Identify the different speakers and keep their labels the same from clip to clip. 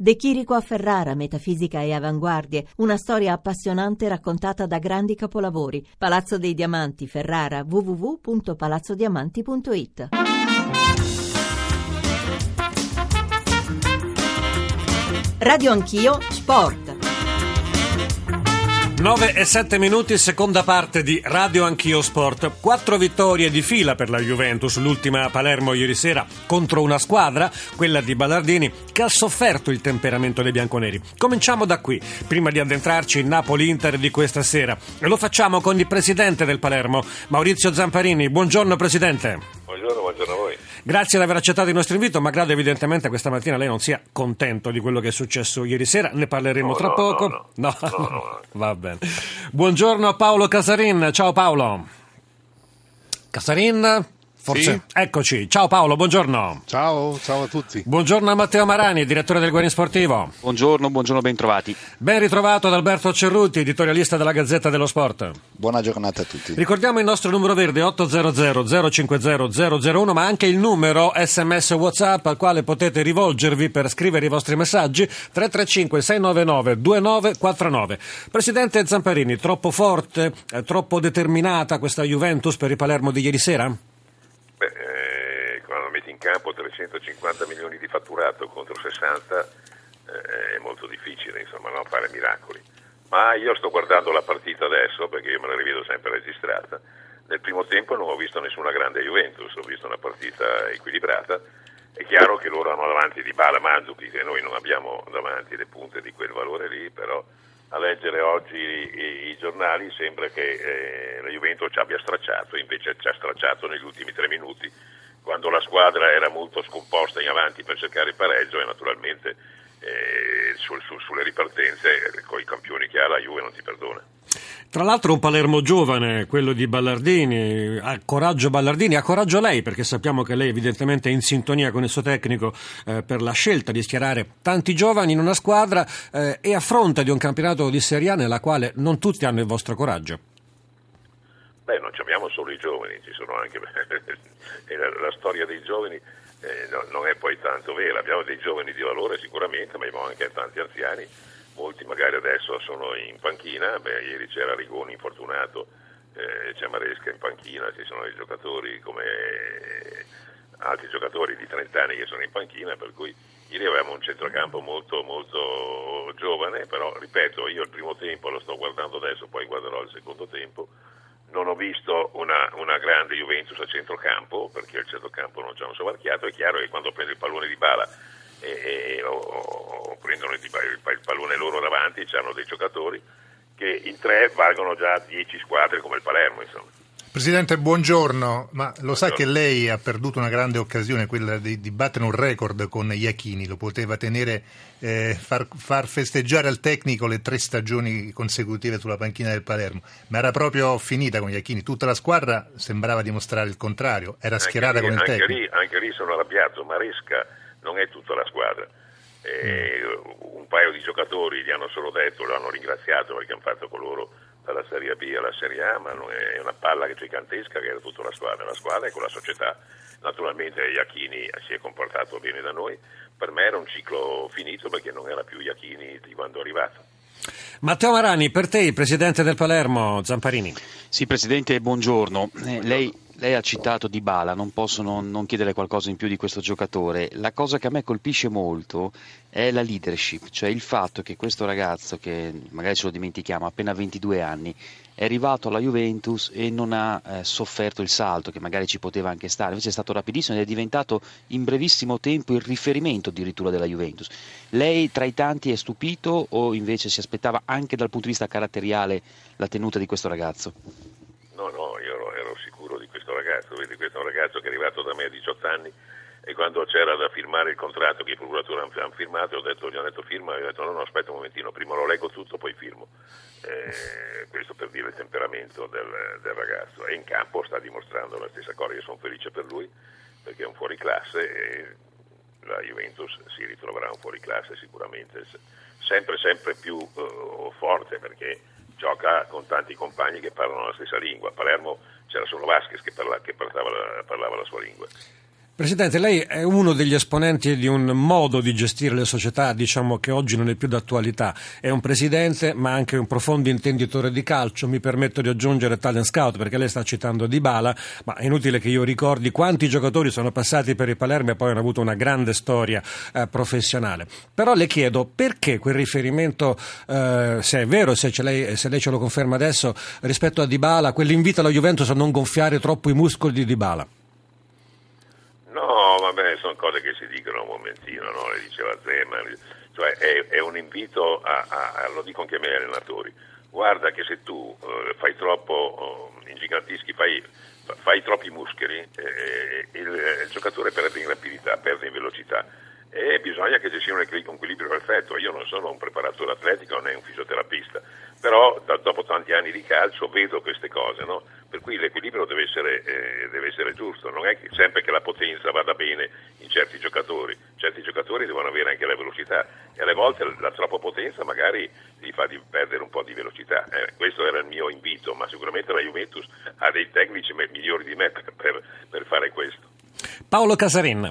Speaker 1: De Chirico a Ferrara, metafisica e avanguardie, una storia appassionante raccontata da grandi capolavori. Palazzo dei Diamanti, Ferrara, www.palazzodiamanti.it. Radio Anch'io, Sport.
Speaker 2: 9 e 7 minuti, seconda parte di Radio Anch'io Sport. Quattro vittorie di fila per la Juventus, l'ultima a Palermo ieri sera contro una squadra, quella di Ballardini, che ha sofferto il temperamento dei bianconeri. Cominciamo da qui, prima di addentrarci in Napoli-Inter di questa sera. E lo facciamo con il presidente del Palermo, Maurizio Zamparini. Buongiorno Presidente.
Speaker 3: Buongiorno, buongiorno a voi.
Speaker 2: Grazie di aver accettato il nostro invito, malgrado evidentemente questa mattina lei non sia contento di quello che è successo ieri sera, ne parleremo
Speaker 3: No,
Speaker 2: tra
Speaker 3: no,
Speaker 2: poco.
Speaker 3: no, no.
Speaker 2: Va bene. Buongiorno a Paolo Casarin, ciao Paolo. Casarin? Forse.
Speaker 4: Sì?
Speaker 2: Eccoci. Ciao Paolo, buongiorno.
Speaker 4: Ciao, ciao a tutti.
Speaker 2: Buongiorno a Matteo Marani, direttore del Guerin Sportivo.
Speaker 5: Buongiorno, buongiorno, bentrovati.
Speaker 2: Ben ritrovato ad Alberto Cerruti, editorialista della Gazzetta dello Sport.
Speaker 6: Buona giornata a tutti.
Speaker 2: Ricordiamo il nostro numero verde 800 050 001, ma anche il numero sms WhatsApp al quale potete rivolgervi per scrivere i vostri messaggi 335 699 2949. Presidente Zamparini, troppo forte, eh, troppo determinata questa Juventus per il Palermo di ieri sera?
Speaker 3: Beh, eh, quando metti in campo 350 milioni di fatturato contro 60 eh, è molto difficile insomma, no, fare miracoli. Ma io sto guardando la partita adesso perché io me la rivedo sempre registrata. Nel primo tempo non ho visto nessuna grande Juventus, ho visto una partita equilibrata. È chiaro che loro hanno davanti di Bala Mandzukic che noi non abbiamo davanti le punte di quel valore lì, però a leggere oggi i, i giornali sembra che eh, la Juventus ci abbia stracciato, invece ci ha stracciato negli ultimi tre minuti, quando la squadra era molto scomposta in avanti per cercare il pareggio e naturalmente eh, sul- su- sulle ripartenze eh, con i campioni che ha la Juve non ti perdona.
Speaker 2: Tra l'altro un Palermo giovane, quello di Ballardini, ha coraggio Ballardini, ha coraggio lei perché sappiamo che lei evidentemente è in sintonia con il suo tecnico eh, per la scelta di schierare tanti giovani in una squadra eh, e a fronte di un campionato di Serie A nella quale non tutti hanno il vostro coraggio.
Speaker 3: Beh, non abbiamo solo i giovani, ci sono anche la, la storia dei giovani eh, no- non è poi tanto vera, abbiamo dei giovani di valore sicuramente, ma abbiamo anche tanti anziani, molti magari adesso sono in panchina, Beh, ieri c'era Rigoni infortunato, eh, c'è Maresca in panchina, ci sono dei giocatori come eh, altri giocatori di 30 anni che sono in panchina, per cui ieri avevamo un centrocampo molto molto giovane, però ripeto, io il primo tempo lo sto guardando adesso, poi guarderò il secondo tempo, non ho visto una, una grande Juventus a centrocampo perché al centrocampo non ci hanno sovarchiato. È chiaro che quando prende il pallone di bala e, e- o, o prendono il, il- pallone loro davanti, hanno dei giocatori che in tre valgono già 10 squadre come il Palermo. Insomma.
Speaker 4: Presidente, buongiorno. Ma lo sa
Speaker 3: Buongiorno.
Speaker 4: che lei ha perduto una grande occasione, quella di, di battere un record con Iachini. Lo poteva tenere, eh, far, far festeggiare al tecnico le tre stagioni consecutive sulla panchina del Palermo. Ma era proprio finita con Iachini. Tutta la squadra sembrava dimostrare il contrario. Era schierata
Speaker 3: anche
Speaker 4: con
Speaker 3: lì,
Speaker 4: il
Speaker 3: anche
Speaker 4: tecnico.
Speaker 3: lì, anche lì sono arrabbiato. Maresca non è tutta la squadra. E Un paio di giocatori gli hanno solo detto, lo hanno ringraziato perché hanno fatto con loro dalla Serie B alla Serie A, ma non è una palla che gigantesca che era tutta la squadra. La squadra è con la società. Naturalmente Iachini si è comportato bene da noi. Per me era un ciclo finito perché non era più Iachini di quando è arrivato.
Speaker 2: Matteo Marani, per te, il presidente del Palermo, Zamparini.
Speaker 5: Sì, Presidente, buongiorno. Eh, lei, lei ha citato Dybala, non posso non, non chiedere qualcosa in più di questo giocatore. La cosa che a me colpisce molto è la leadership, cioè il fatto che questo ragazzo, che magari ce lo dimentichiamo, ha appena 22 anni, è arrivato alla Juventus e non ha eh, sofferto il salto, che magari ci poteva anche stare, invece è stato rapidissimo ed è diventato in brevissimo tempo il riferimento addirittura della Juventus. Lei tra i tanti è stupito o invece si aspettava anche dal punto di vista caratteriale la tenuta di questo ragazzo?
Speaker 3: No, no, io ero, ero sicuro di questo ragazzo, vedi, questo è un ragazzo che è arrivato da me a 18 anni e quando c'era da firmare il contratto che i procuratori hanno firmato, ho detto, gli hanno detto firma, e ho detto no, no, aspetta un momentino, prima lo leggo tutto, poi firmo. Eh, questo per dire il temperamento del, del ragazzo. E in campo sta dimostrando la stessa cosa, io sono felice per lui perché è un fuoriclasse e la Juventus si ritroverà un fuoriclasse sicuramente se- sempre sempre più eh, forte perché gioca con tanti compagni che parlano la stessa lingua. A Palermo c'era solo Vasquez che, parla- che parlava, la, parlava la sua lingua.
Speaker 2: Presidente, lei è uno degli esponenti di un modo di gestire le società, diciamo che oggi non è più d'attualità. È un presidente, ma anche un profondo intenditore di calcio. Mi permetto di aggiungere talent scout, perché lei sta citando Dybala, ma è inutile che io ricordi quanti giocatori sono passati per il Palermo e poi hanno avuto una grande storia eh, professionale. Però le chiedo perché quel riferimento, eh, se è vero, se, lei, se lei ce lo conferma adesso, rispetto a Dybala, quell'invito alla Juventus a non gonfiare troppo i muscoli di Dybala.
Speaker 3: No, vabbè, sono cose che si dicono un momentino, no? le diceva Zeman, cioè è, è un invito a, a, a, lo dico anche a me allenatori, guarda che se tu uh, fai troppo, uh, ingigantischi, fai, fai, troppi muscoli, eh, il, il, giocatore perde in rapidità, perde in velocità e bisogna che ci sia un equilibrio perfetto. Io non sono un preparatore atletico né un fisioterapista, però da, dopo tanti anni di calcio vedo queste cose, no? Per cui l'equilibrio deve essere, eh, deve essere, giusto, non è che sempre che la potenza vada bene in certi giocatori, certi giocatori devono avere anche la velocità e alle volte la troppa potenza magari gli fa di perdere un po' di velocità. Eh, questo era il mio invito, ma sicuramente la Juventus ha dei tecnici migliori di me per, per, per fare questo.
Speaker 2: Paolo Casarin.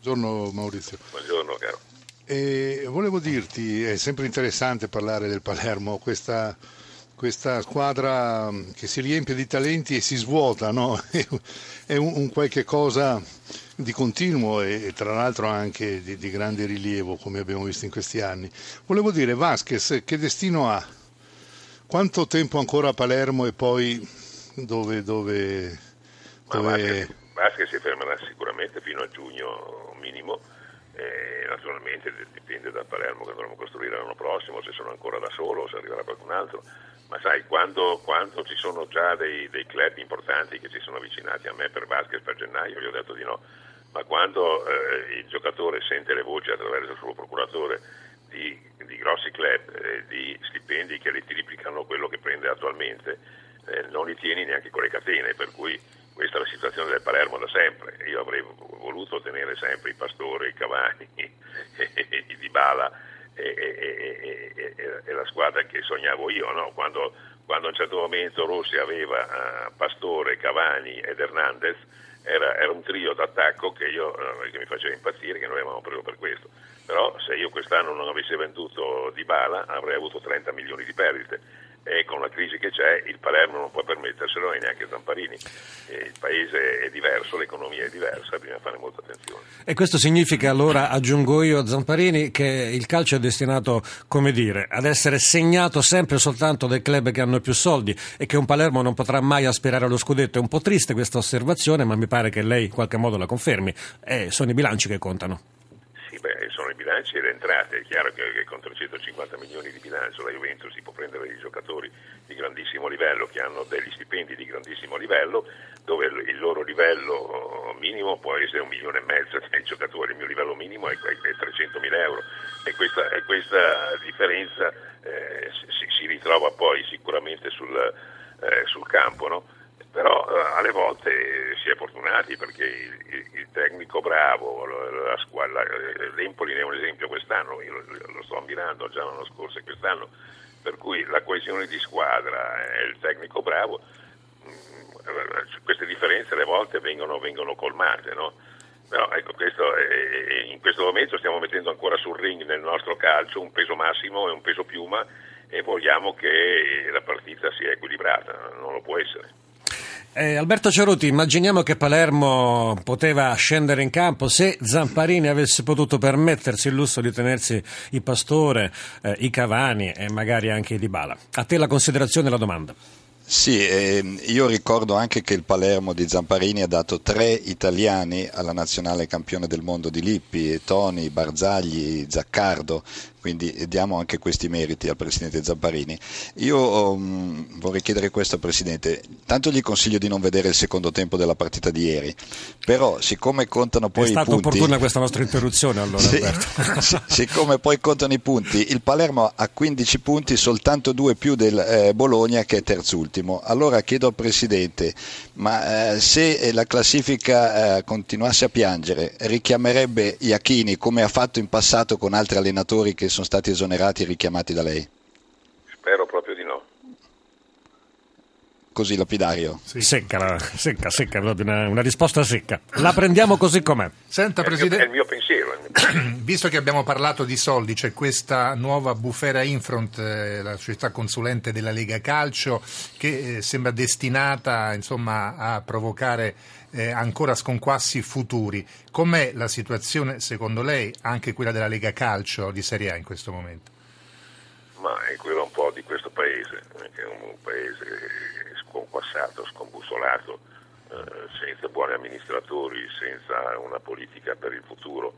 Speaker 6: Buongiorno Maurizio.
Speaker 3: Buongiorno caro.
Speaker 6: E volevo dirti, è sempre interessante parlare del Palermo, questa, questa squadra che si riempie di talenti e si svuota, no? è un, un, qualche cosa di continuo e, tra l'altro anche di, di, grande rilievo come abbiamo visto in questi anni. Volevo dire, Vasquez che destino ha? Quanto tempo ancora a Palermo e poi dove... dove,
Speaker 3: dove... Vasquez si fermerà sicuramente fino a giugno minimo. Eh, naturalmente dipende da Palermo che dovremo costruire l'anno prossimo, se sono ancora da solo o se arriverà qualcun altro. Ma sai, quando, quando ci sono già dei, dei, club importanti che si sono avvicinati a me per Vasquez per gennaio, gli ho detto di no. Ma quando eh, il giocatore sente le voci attraverso il suo procuratore di, di grossi club, eh, di stipendi che li triplicano quello che prende attualmente, eh, non li tieni neanche con le catene, per cui questa è la situazione del Palermo da sempre. Io avrei voluto tenere sempre i Pastori, i Cavani, i Dybala e, la squadra che sognavo io. No? Quando, quando, a un certo momento Rossi aveva uh, Pastore, Cavani ed Hernandez, era, era un trio d'attacco che, io, uh, che mi faceva impazzire, che noi avevamo preso per questo. Però se io quest'anno non avessi venduto Dybala avrei avuto 30 milioni di perdite e con la crisi che c'è il Palermo non può permetterselo e neanche Zamparini. il paese è diverso, l'economia è diversa, bisogna fare molta attenzione.
Speaker 2: E questo significa allora, aggiungo io a Zamparini, che il calcio è destinato, come dire, ad essere segnato sempre soltanto dai club che hanno più soldi e che un Palermo non potrà mai aspirare allo scudetto. È un po' triste questa osservazione, ma mi pare che lei in qualche modo la confermi. Eh, sono i bilanci che contano
Speaker 3: le entrate, è chiaro che, che, con 350 milioni di bilancio la Juventus si può prendere dei giocatori di grandissimo livello che hanno degli stipendi di grandissimo livello, dove il loro livello minimo può essere un milione e mezzo dei giocatori, il mio livello minimo è, è 300 mila euro e questa, e questa differenza eh, si, si, ritrova poi sicuramente sul, eh, sul campo. No? Però eh, alle volte si è fortunati perché il, il, il tecnico bravo, la, squadra, eh, l'Empoli ne è un esempio quest'anno, io lo, lo, sto ammirando già l'anno scorso e quest'anno, per cui la coesione di squadra e il tecnico bravo, mh, mm, queste differenze alle volte vengono, vengono colmate, no? Però ecco, questo è, in questo momento stiamo mettendo ancora sul ring nel nostro calcio un peso massimo e un peso piuma e vogliamo che la partita sia equilibrata, non lo può essere.
Speaker 2: Eh, Alberto Ceruti, immaginiamo che Palermo poteva scendere in campo se Zamparini avesse potuto permettersi il lusso di tenersi i Pastore, eh, i Cavani e magari anche i Dybala. A te la considerazione e la domanda.
Speaker 7: Sì, eh, io ricordo anche che il Palermo di Zamparini ha dato tre italiani alla nazionale campione del mondo di Lippi, Toni, Barzagli, Zaccardo, quindi diamo anche questi meriti al Presidente Zamparini. Io um, vorrei chiedere questo al Presidente, tanto gli consiglio di non vedere il secondo tempo della partita di ieri, però siccome contano poi i punti...
Speaker 2: È stata opportuna questa nostra interruzione allora sì,
Speaker 7: siccome poi contano i punti, il Palermo ha 15 punti, soltanto due più del eh, Bologna che è terzultimo. Allora chiedo al Presidente, ma eh, se la classifica eh, continuasse a piangere, richiamerebbe Iachini come ha fatto in passato con altri allenatori che sono stati esonerati e richiamati da lei?
Speaker 3: Spero proprio di no.
Speaker 7: così lapidario?
Speaker 2: Sì. Secca, secca, secca, una, una, risposta secca. La prendiamo così com'è.
Speaker 4: Senta, Presidente,
Speaker 3: è il mio pensiero.
Speaker 4: Visto che abbiamo parlato di soldi, c'è questa nuova bufera Infront, eh, la società consulente della Lega Calcio, che eh, sembra destinata insomma, a provocare eh, ancora sconquassi futuri. Com'è la situazione, secondo lei, anche quella della Lega Calcio di Serie A in questo momento?
Speaker 3: Ma è quella un po' di questo paese, che è un paese sconquassato, scombussolato, senza buoni amministratori, senza una politica per il futuro,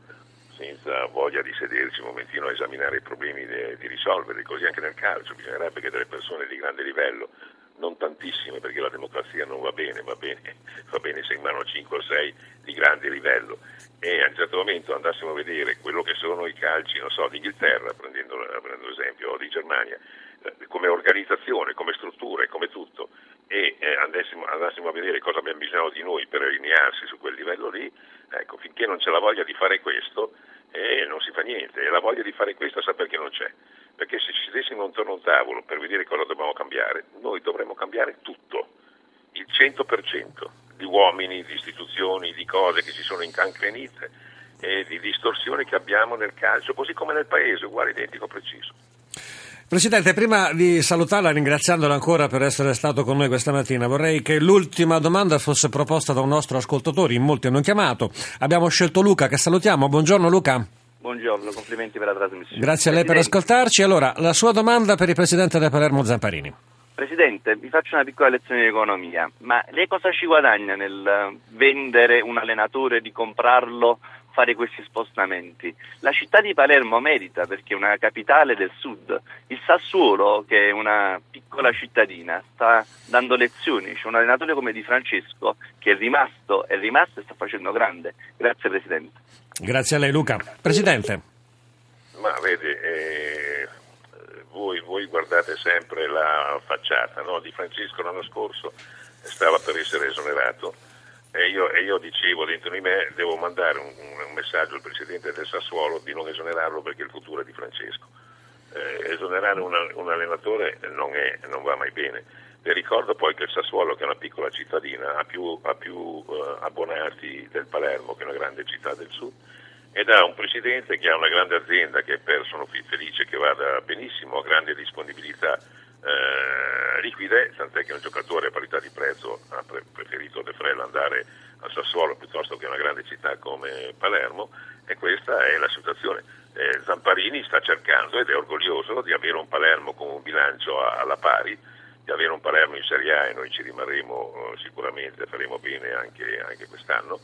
Speaker 3: senza voglia di sederci un momentino a esaminare i problemi e di risolverli, così anche nel calcio bisognerebbe che delle persone di grande livello non tantissime perché la democrazia non va bene, va bene, va bene se in mano 5 o 6 di grande livello. E a un certo momento andassimo a vedere quello che sono i calci, non so, d'Inghilterra, prendendo, prendendo l'esempio, o di Germania, eh, come organizzazione, come strutture, come tutto, e eh, andassimo, andassimo, a vedere cosa abbiamo bisogno di noi per allinearsi su quel livello lì, ecco, finché non c'è la voglia di fare questo, eh, non si fa niente, e la voglia di fare questo sa perché non c'è? Perché se ci sedessimo intorno a un tavolo per vedere cosa dobbiamo cambiare, noi dovremmo cambiare tutto, il 100% di uomini, di istituzioni, di cose che si sono incancrenite e di distorsioni che abbiamo nel calcio, così come nel paese, uguale, identico, preciso.
Speaker 2: Presidente, prima di salutarla, ringraziandola ancora per essere stato con noi questa mattina, vorrei che l'ultima domanda fosse proposta da un nostro ascoltatore, in molti hanno chiamato. Abbiamo scelto Luca, che salutiamo. Buongiorno Luca.
Speaker 8: Buongiorno, complimenti per la trasmissione.
Speaker 2: Grazie a lei per ascoltarci. Allora, la sua domanda per il Presidente del Palermo Zamparini.
Speaker 8: Presidente, vi faccio una piccola lezione di economia, ma lei cosa ci guadagna nel vendere un allenatore, di comprarlo, fare questi spostamenti? La città di Palermo merita perché è una capitale del sud. Il Sassuolo, che è una piccola cittadina, sta dando lezioni. C'è un allenatore come Di Francesco che è rimasto, è rimasto e sta facendo grande. Grazie Presidente.
Speaker 2: Grazie a lei Luca. Presidente.
Speaker 3: Ma vedi, eh, voi, voi, guardate sempre la facciata no? di Francesco l'anno scorso stava per essere esonerato e io, e io dicevo dentro di me devo mandare un, un, messaggio al Presidente del Sassuolo di non esonerarlo perché il futuro è di Francesco. Eh, esonerare una, un allenatore non, è, non va mai bene. Le ricordo poi che il Sassuolo, che è una piccola cittadina, ha più, ha più uh, abbonati del Palermo, che è una grande città del sud, ed ha un presidente che ha una grande azienda che per, sono felice che vada benissimo, ha grande disponibilità eh, liquide, tant'è che un giocatore a parità di prezzo ha pre- preferito De Frella andare al Sassuolo piuttosto che a una grande città come Palermo e questa è la situazione. Eh, Zamparini sta cercando ed è orgoglioso di avere un Palermo con un bilancio alla pari, di avere un Palermo in Serie A e noi ci rimarremo eh, sicuramente, faremo bene anche, anche quest'anno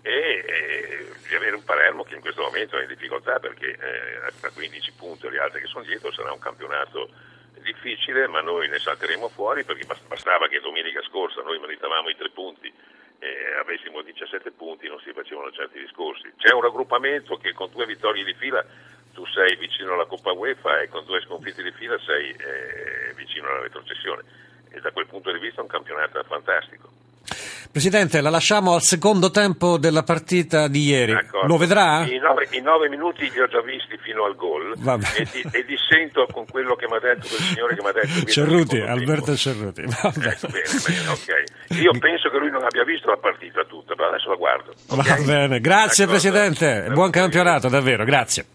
Speaker 3: e di avere un Palermo che in questo momento è in difficoltà perché eh, a 15 punti gli altri che sono dietro sarà un campionato difficile ma noi ne salteremo fuori perché bastava che domenica scorsa noi meritavamo i tre punti e avessimo 17 punti non si facevano certi discorsi. C'è un raggruppamento che con due vittorie di fila tu sei vicino alla Coppa UEFA e con due sconfitte di fila sei eh, vicino alla retrocessione e da quel punto di vista è un campionato fantastico.
Speaker 2: Presidente, la lasciamo al secondo tempo della partita di ieri. D'accordo. Lo vedrà?
Speaker 3: I nove, I nove, minuti li ho già visti fino al gol e, di, e, dissento con quello che mi ha detto quel signore che mi ha detto.
Speaker 2: Cerruti, Alberto Cerruti.
Speaker 3: Ecco, bene, bene, okay. Io penso che lui non abbia visto la partita tutta, però adesso la guardo.
Speaker 2: Okay? Va bene, grazie D'accordo. Presidente, buon campionato davvero, grazie.